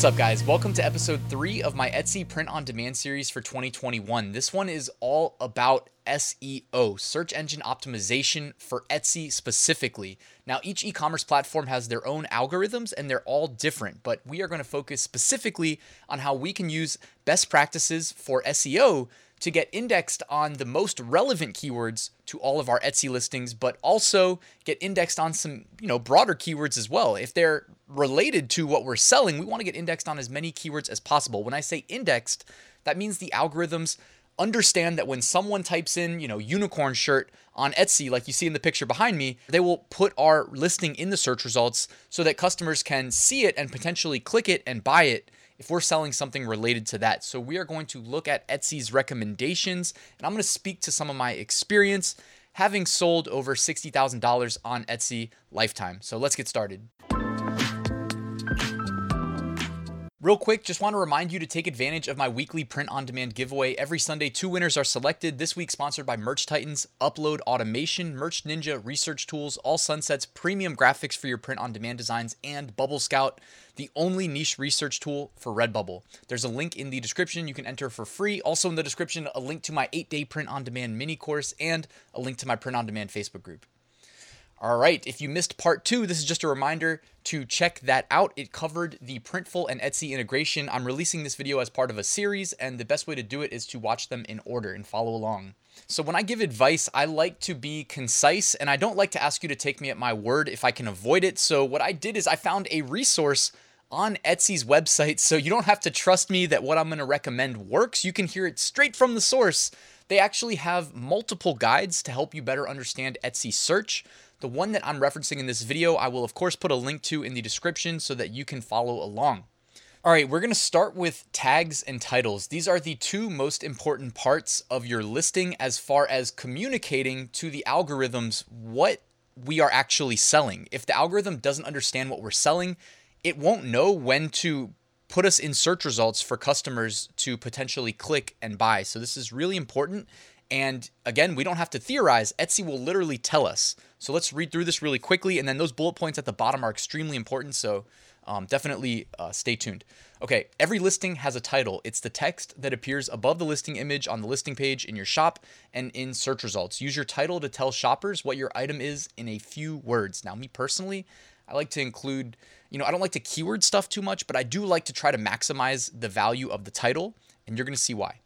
What's up, guys? Welcome to episode three of my Etsy print on demand series for 2021. This one is all about SEO, search engine optimization for Etsy specifically. Now, each e commerce platform has their own algorithms and they're all different, but we are going to focus specifically on how we can use best practices for SEO to get indexed on the most relevant keywords to all of our Etsy listings, but also get indexed on some, you know, broader keywords as well. If they're related to what we're selling, we want to get indexed on as many keywords as possible. When I say indexed, that means the algorithms understand that when someone types in, you know, unicorn shirt on Etsy, like you see in the picture behind me, they will put our listing in the search results so that customers can see it and potentially click it and buy it if we're selling something related to that. So we are going to look at Etsy's recommendations and I'm going to speak to some of my experience having sold over $60,000 on Etsy lifetime. So let's get started. Real quick, just want to remind you to take advantage of my weekly print on demand giveaway. Every Sunday, two winners are selected. This week, sponsored by Merch Titans, Upload Automation, Merch Ninja, Research Tools, All Sunsets, premium graphics for your print on demand designs, and Bubble Scout, the only niche research tool for Redbubble. There's a link in the description you can enter for free. Also, in the description, a link to my eight day print on demand mini course and a link to my print on demand Facebook group. All right, if you missed part two, this is just a reminder to check that out. It covered the Printful and Etsy integration. I'm releasing this video as part of a series, and the best way to do it is to watch them in order and follow along. So, when I give advice, I like to be concise, and I don't like to ask you to take me at my word if I can avoid it. So, what I did is I found a resource on Etsy's website, so you don't have to trust me that what I'm going to recommend works. You can hear it straight from the source. They actually have multiple guides to help you better understand Etsy search. The one that I'm referencing in this video, I will of course put a link to in the description so that you can follow along. All right, we're going to start with tags and titles. These are the two most important parts of your listing as far as communicating to the algorithms what we are actually selling. If the algorithm doesn't understand what we're selling, it won't know when to put us in search results for customers to potentially click and buy. So this is really important and again, we don't have to theorize. Etsy will literally tell us. So let's read through this really quickly. And then those bullet points at the bottom are extremely important. So um, definitely uh, stay tuned. Okay, every listing has a title. It's the text that appears above the listing image on the listing page in your shop and in search results. Use your title to tell shoppers what your item is in a few words. Now, me personally, I like to include, you know, I don't like to keyword stuff too much, but I do like to try to maximize the value of the title, and you're going to see why.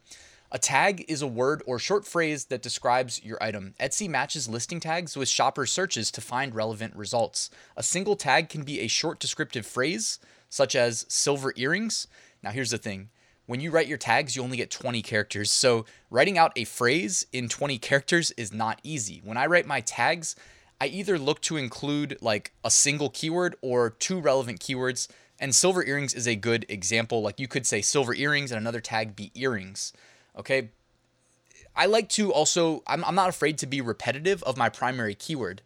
A tag is a word or short phrase that describes your item. Etsy matches listing tags with shopper searches to find relevant results. A single tag can be a short descriptive phrase, such as silver earrings. Now, here's the thing when you write your tags, you only get 20 characters. So, writing out a phrase in 20 characters is not easy. When I write my tags, I either look to include like a single keyword or two relevant keywords. And silver earrings is a good example. Like you could say silver earrings and another tag be earrings. Okay. I like to also, I'm, I'm not afraid to be repetitive of my primary keyword.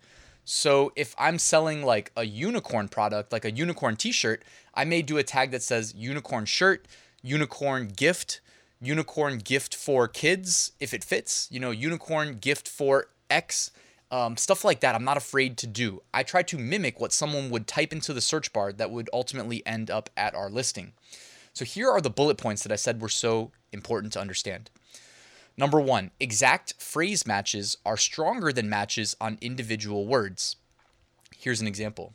So if I'm selling like a unicorn product, like a unicorn t shirt, I may do a tag that says unicorn shirt, unicorn gift, unicorn gift for kids if it fits, you know, unicorn gift for X, um, stuff like that. I'm not afraid to do. I try to mimic what someone would type into the search bar that would ultimately end up at our listing. So here are the bullet points that I said were so important to understand. Number one, exact phrase matches are stronger than matches on individual words. Here's an example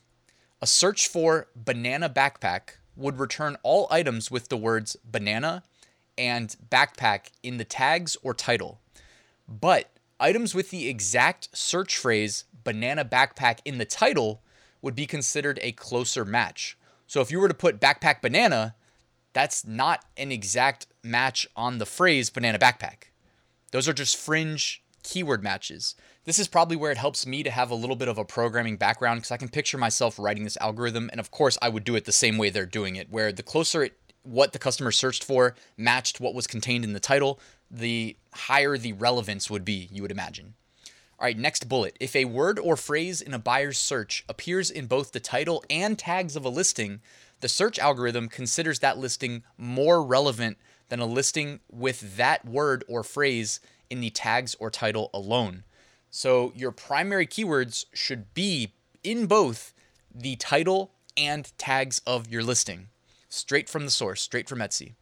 a search for banana backpack would return all items with the words banana and backpack in the tags or title. But items with the exact search phrase banana backpack in the title would be considered a closer match. So if you were to put backpack banana, that's not an exact match on the phrase banana backpack. Those are just fringe keyword matches. This is probably where it helps me to have a little bit of a programming background because I can picture myself writing this algorithm. And of course, I would do it the same way they're doing it, where the closer it, what the customer searched for matched what was contained in the title, the higher the relevance would be, you would imagine. All right, next bullet. If a word or phrase in a buyer's search appears in both the title and tags of a listing, the search algorithm considers that listing more relevant than a listing with that word or phrase in the tags or title alone. So your primary keywords should be in both the title and tags of your listing, straight from the source, straight from Etsy.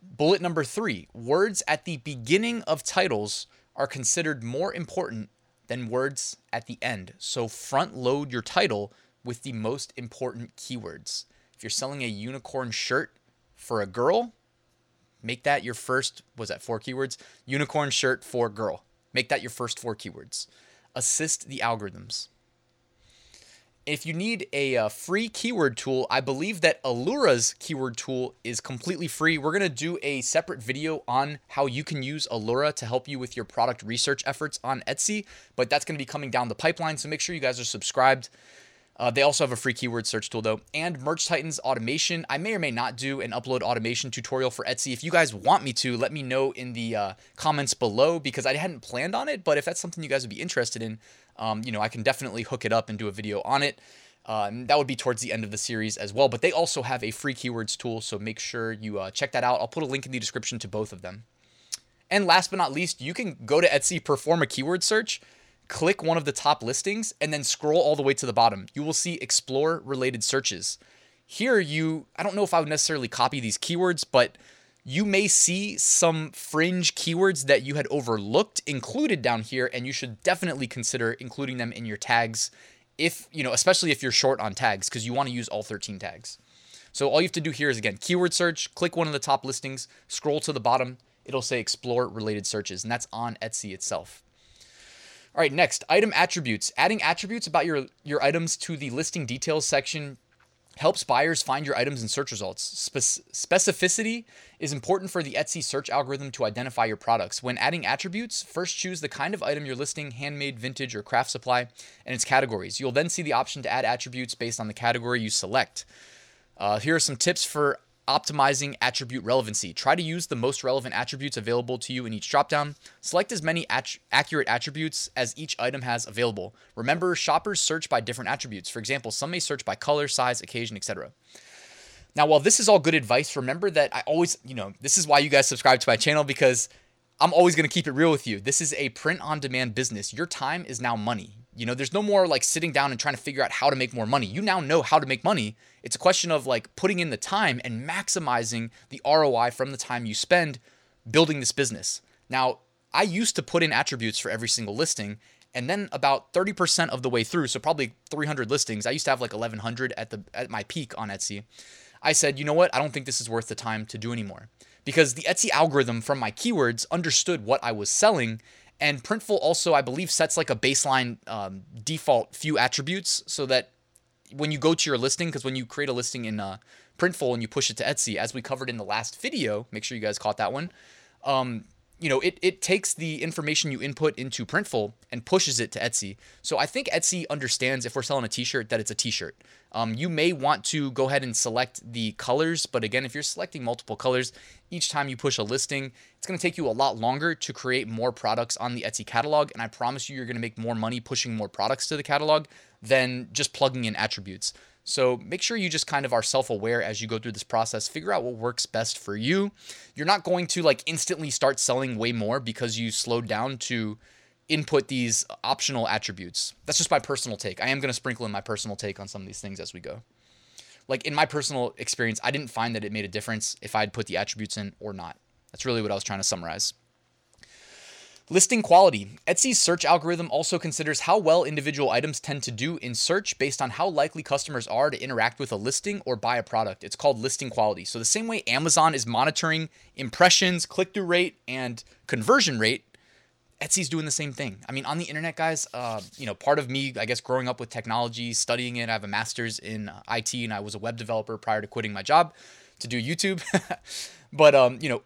Bullet number three words at the beginning of titles are considered more important than words at the end. So front load your title with the most important keywords. If you're selling a unicorn shirt for a girl, make that your first, was that four keywords? Unicorn shirt for girl. Make that your first four keywords. Assist the algorithms. If you need a, uh, free keyword tool, I believe that Alura's keyword tool is completely free. We're going to do a separate video on how you can use Alura to help you with your product research efforts on Etsy, but that's going to be coming down the pipeline. So make sure you guys are subscribed. Uh, they also have a free keyword search tool though, and Merch Titans automation. I may or may not do an upload automation tutorial for Etsy. If you guys want me to, let me know in the uh, comments below because I hadn't planned on it. But if that's something you guys would be interested in, um, you know, I can definitely hook it up and do a video on it. Uh, that would be towards the end of the series as well. But they also have a free keywords tool, so make sure you uh, check that out. I'll put a link in the description to both of them. And last but not least, you can go to Etsy, perform a keyword search click one of the top listings and then scroll all the way to the bottom. You will see explore related searches. Here, you, I don't know if I would necessarily copy these keywords, but you may see some fringe keywords that you had overlooked included down here, and you should definitely consider including them in your tags if, you know, especially if you're short on tags, because you want to use all 13 tags. So all you have to do here is again, keyword search, click one of the top listings, scroll to the bottom, it'll say explore related searches, and that's on Etsy itself. All right, next, item attributes. Adding attributes about your, your items to the listing details section helps buyers find your items in search results. Spe- specificity is important for the Etsy search algorithm to identify your products. When adding attributes, first choose the kind of item you're listing handmade, vintage, or craft supply and its categories. You'll then see the option to add attributes based on the category you select. Uh, here are some tips for optimizing attribute relevancy. Try to use the most relevant attributes available to you in each dropdown. Select as many at- accurate attributes as each item has available. Remember, shoppers search by different attributes. For example, some may search by color, size, occasion, etc. Now, while this is all good advice, remember that I always, you know, this is why you guys subscribe to my channel because I'm always going to keep it real with you. This is a print on demand business. Your time is now money. You know, there's no more like sitting down and trying to figure out how to make more money. You now know how to make money. It's a question of like putting in the time and maximizing the ROI from the time you spend building this business. Now, I used to put in attributes for every single listing, and then about 30% of the way through, so probably 300 listings, I used to have like 1100 at the at my peak on Etsy. I said, "You know what? I don't think this is worth the time to do anymore." Because the Etsy algorithm from my keywords understood what I was selling and Printful also, I believe, sets like a baseline um, default few attributes so that when you go to your listing, because when you create a listing in uh, Printful and you push it to Etsy, as we covered in the last video, make sure you guys caught that one. Um, you know, it, it takes the information you input into Printful and pushes it to Etsy. So I think Etsy understands if we're selling a t-shirt that it's a t-shirt. Um, you may want to go ahead and select the colors, but again, if you're selecting multiple colors, each time you push a listing, it's going to take you a lot longer to create more products on the Etsy catalog. And I promise you, you're going to make more money pushing more products to the catalog than just plugging in attributes. So make sure you just kind of are self aware as you go through this process. Figure out what works best for you. You're not going to like instantly start selling way more because you slowed down to input these optional attributes. That's just my personal take. I am going to sprinkle in my personal take on some of these things as we go. Like in my personal experience, I didn't find that it made a difference if I'd put the attributes in or not. That's really what I was trying to summarize. Listing quality. Etsy's search algorithm also considers how well individual items tend to do in search based on how likely customers are to interact with a listing or buy a product. It's called listing quality. So, the same way Amazon is monitoring impressions, click through rate, and conversion rate, Etsy's doing the same thing. I mean, on the internet, guys, uh, you know, part of me, I guess, growing up with technology, studying it, I have a master's in IT and I was a web developer prior to quitting my job to do YouTube. but, um, you know,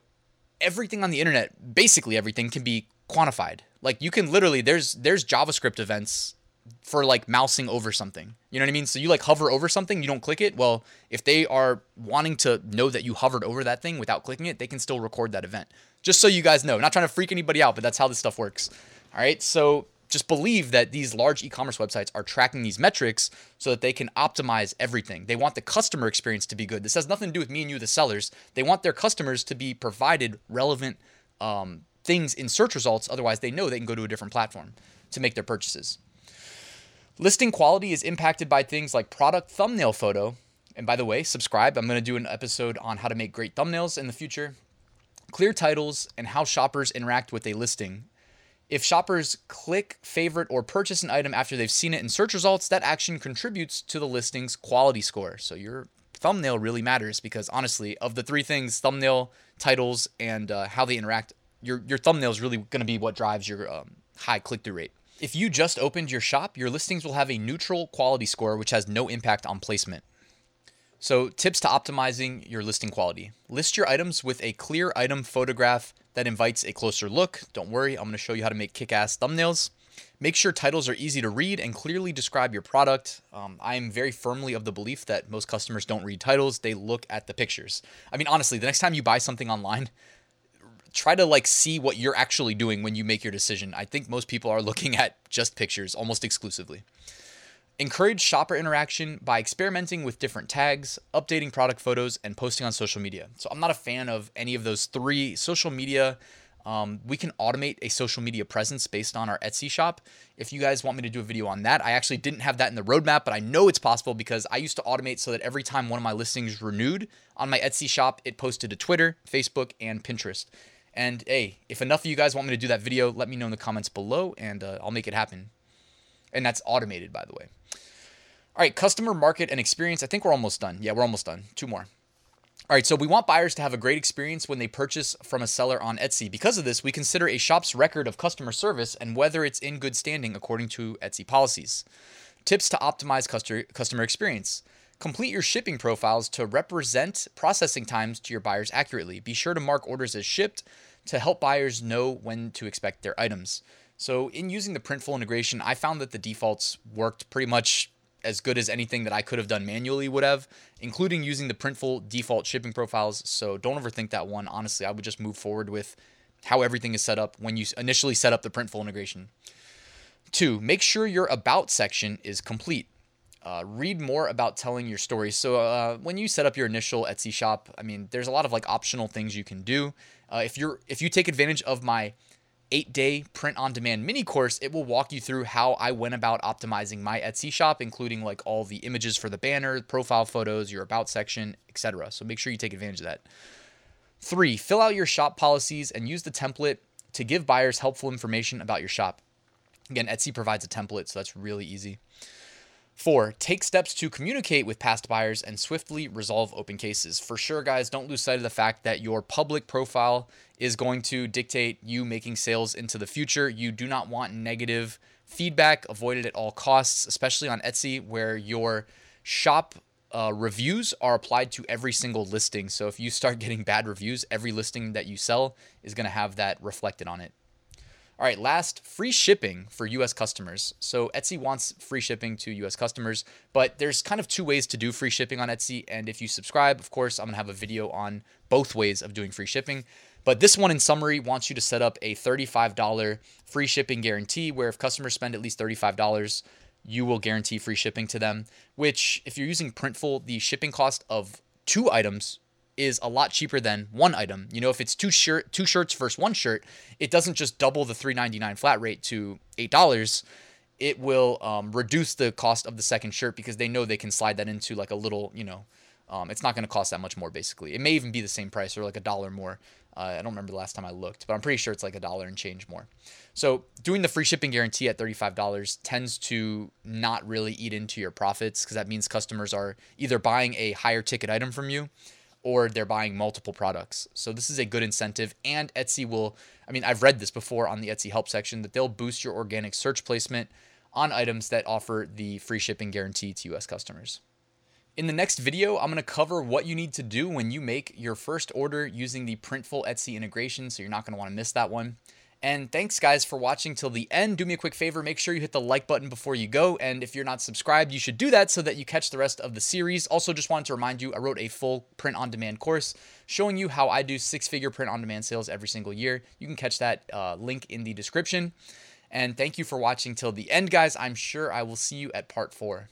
everything on the internet, basically everything can be quantified. Like you can literally there's there's JavaScript events for like mousing over something. You know what I mean? So you like hover over something, you don't click it. Well, if they are wanting to know that you hovered over that thing without clicking it, they can still record that event. Just so you guys know. Not trying to freak anybody out, but that's how this stuff works. All right? So just believe that these large e-commerce websites are tracking these metrics so that they can optimize everything. They want the customer experience to be good. This has nothing to do with me and you, the sellers. They want their customers to be provided relevant um, things in search results. Otherwise, they know they can go to a different platform to make their purchases. Listing quality is impacted by things like product thumbnail photo. And by the way, subscribe. I'm going to do an episode on how to make great thumbnails in the future. Clear titles and how shoppers interact with a listing if shoppers click, favorite, or purchase an item after they've seen it in search results, that action contributes to the listing's quality score. So your thumbnail really matters because honestly, of the three things, thumbnail, titles, and uh, how they interact, your your thumbnail is really going to be what drives your um, high click through rate. If you just opened your shop, your listings will have a neutral quality score, which has no impact on placement. So, tips to optimizing your listing quality list your items with a clear item photograph that invites a closer look. Don't worry, I'm going to show you how to make kick ass thumbnails. Make sure titles are easy to read and clearly describe your product. Um, I am very firmly of the belief that most customers don't read titles, they look at the pictures. I mean, honestly, the next time you buy something online, try to like see what you're actually doing when you make your decision. I think most people are looking at just pictures almost exclusively. Encourage shopper interaction by experimenting with different tags, updating product photos, and posting on social media. So I'm not a fan of any of those three. Social media, um, we can automate a social media presence based on our Etsy shop. If you guys want me to do a video on that, I actually didn't have that in the roadmap, but I know it's possible because I used to automate so that every time one of my listings renewed on my Etsy shop, it posted to Twitter, Facebook, and Pinterest. And hey, if enough of you guys want me to do that video, let me know in the comments below and uh, I'll make it happen. And that's automated, by the way. All right, customer market and experience. I think we're almost done. Yeah, we're almost done. Two more. All right, so we want buyers to have a great experience when they purchase from a seller on Etsy. Because of this, we consider a shop's record of customer service and whether it's in good standing according to Etsy policies. Tips to optimize customer experience. Complete your shipping profiles to represent processing times to your buyers accurately. Be sure to mark orders as shipped to help buyers know when to expect their items. So, in using the Printful integration, I found that the defaults worked pretty much as good as anything that I could have done manually would have, including using the Printful default shipping profiles. So don't overthink that one. Honestly, I would just move forward with how everything is set up when you initially set up the Printful integration. Two, make sure your About section is complete. Uh, read more about telling your story. So uh, when you set up your initial Etsy shop, I mean, there's a lot of like optional things you can do. Uh, if you're if you take advantage of my eight day print on demand mini course, it will walk you through how I went about optimizing my Etsy shop, including like all the images for the banner, profile photos, your about section, etc. So make sure you take advantage of that. Three, fill out your shop policies and use the template to give buyers helpful information about your shop. Again, Etsy provides a template, so that's really easy. Four, take steps to communicate with past buyers and swiftly resolve open cases. For sure, guys, don't lose sight of the fact that your public profile is going to dictate you making sales into the future. You do not want negative feedback, avoid it at all costs, especially on Etsy, where your shop uh, reviews are applied to every single listing. So if you start getting bad reviews, every listing that you sell is going to have that reflected on it. All right, last, free shipping for US customers. So Etsy wants free shipping to US customers, but there's kind of two ways to do free shipping on Etsy. And if you subscribe, of course, I'm gonna have a video on both ways of doing free shipping. But this one, in summary, wants you to set up a $35 free shipping guarantee where if customers spend at least $35, you will guarantee free shipping to them. Which, if you're using Printful, the shipping cost of two items is a lot cheaper than one item. You know, if it's two shirt two shirts versus one shirt, it doesn't just double the 3.99 flat rate to eight dollars. It will um, reduce the cost of the second shirt because they know they can slide that into like a little, you know, um, it's not going to cost that much more basically. It may even be the same price or like a dollar more. Uh, I don't remember the last time I looked, but I'm pretty sure it's like a dollar and change more. So doing the free shipping guarantee at $35 tends to not really eat into your profits because that means customers are either buying a higher ticket item from you or they're buying multiple products. So this is a good incentive and Etsy will I mean I've read this before on the Etsy help section that they'll boost your organic search placement on items that offer the free shipping guarantee to US customers. In the next video, I'm going to cover what you need to do when you make your first order using the Printful Etsy integration, so you're not going to want to miss that one. And thanks, guys, for watching till the end. Do me a quick favor, make sure you hit the like button before you go. And if you're not subscribed, you should do that so that you catch the rest of the series. Also, just wanted to remind you, I wrote a full print on demand course showing you how I do six figure print on demand sales every single year. You can catch that uh, link in the description. And thank you for watching till the end, guys. I'm sure I will see you at part four.